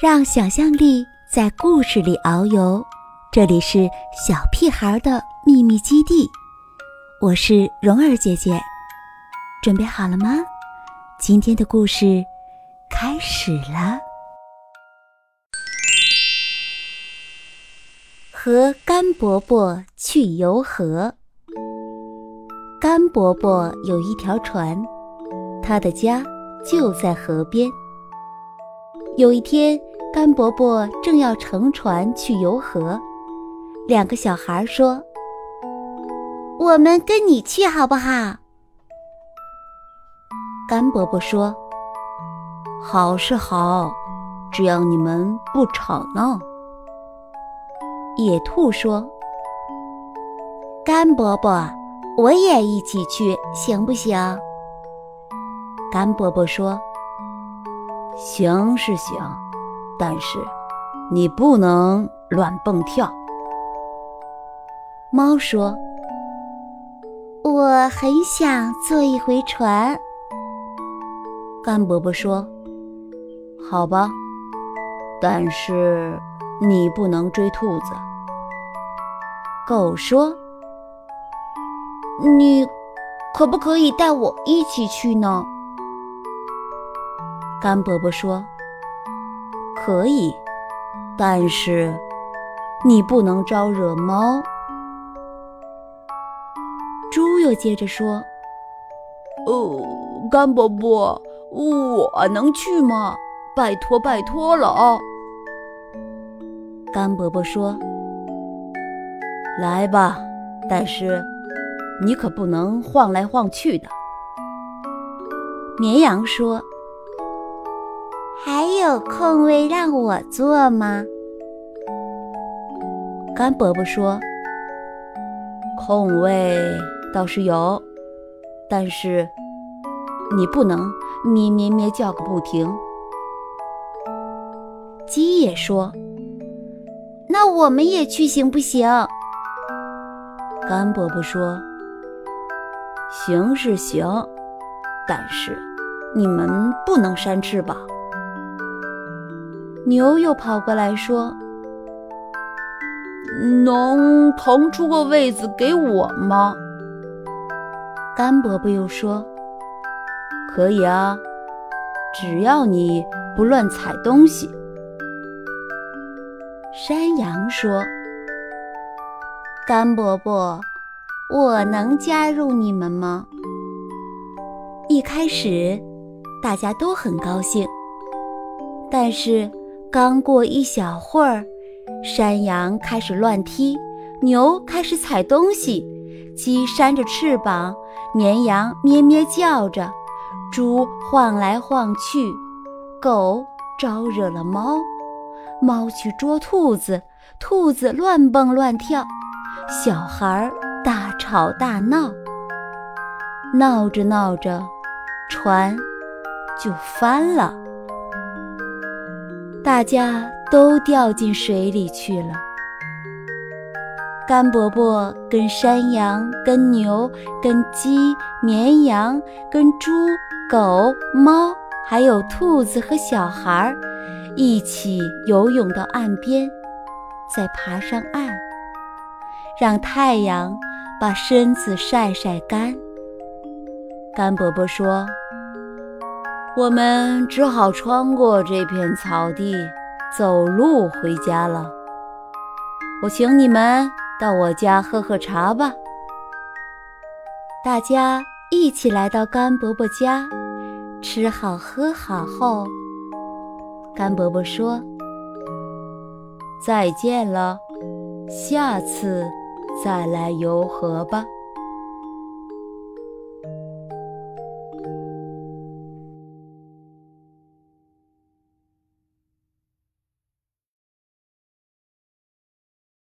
让想象力在故事里遨游。这里是小屁孩的秘密基地，我是蓉儿姐姐，准备好了吗？今天的故事开始了。和甘伯伯去游河。甘伯伯有一条船，他的家就在河边。有一天，甘伯伯正要乘船去游河，两个小孩说：“我们跟你去好不好？”甘伯伯说：“好是好，只要你们不吵闹。”野兔说：“甘伯伯，我也一起去，行不行？”甘伯伯说：“行是行，但是你不能乱蹦跳。”猫说：“我很想坐一回船。”甘伯伯说：“好吧，但是你不能追兔子。”狗说：“你可不可以带我一起去呢？”甘伯伯说：“可以，但是你不能招惹猫。”猪又接着说：“哦，甘伯伯，我能去吗？拜托拜托了啊！”甘伯伯说。来吧，但是你可不能晃来晃去的。绵羊说：“有空位让我坐吗？”甘伯伯说：“空位倒是有，但是你不能咩咩咩叫个不停。”鸡也说：“那我们也去行不行？”甘伯伯说：“行是行，但是你们不能扇翅膀。”牛又跑过来说：“能腾出个位子给我吗？”甘伯伯又说：“可以啊，只要你不乱踩东西。”山羊说。甘伯伯，我能加入你们吗？一开始，大家都很高兴。但是，刚过一小会儿，山羊开始乱踢，牛开始踩东西，鸡扇着翅膀，绵羊咩咩叫着，猪晃来晃去，狗招惹了猫，猫去捉兔子，兔子乱蹦乱跳。小孩大吵大闹，闹着闹着，船就翻了，大家都掉进水里去了。甘伯伯跟山羊、跟牛、跟鸡、绵羊、跟猪、狗、猫，还有兔子和小孩一起游泳到岸边，再爬上岸。让太阳把身子晒晒干。甘伯伯说：“我们只好穿过这片草地，走路回家了。我请你们到我家喝喝茶吧。”大家一起来到甘伯伯家，吃好喝好后，甘伯伯说：“再见了，下次。”再来游河吧。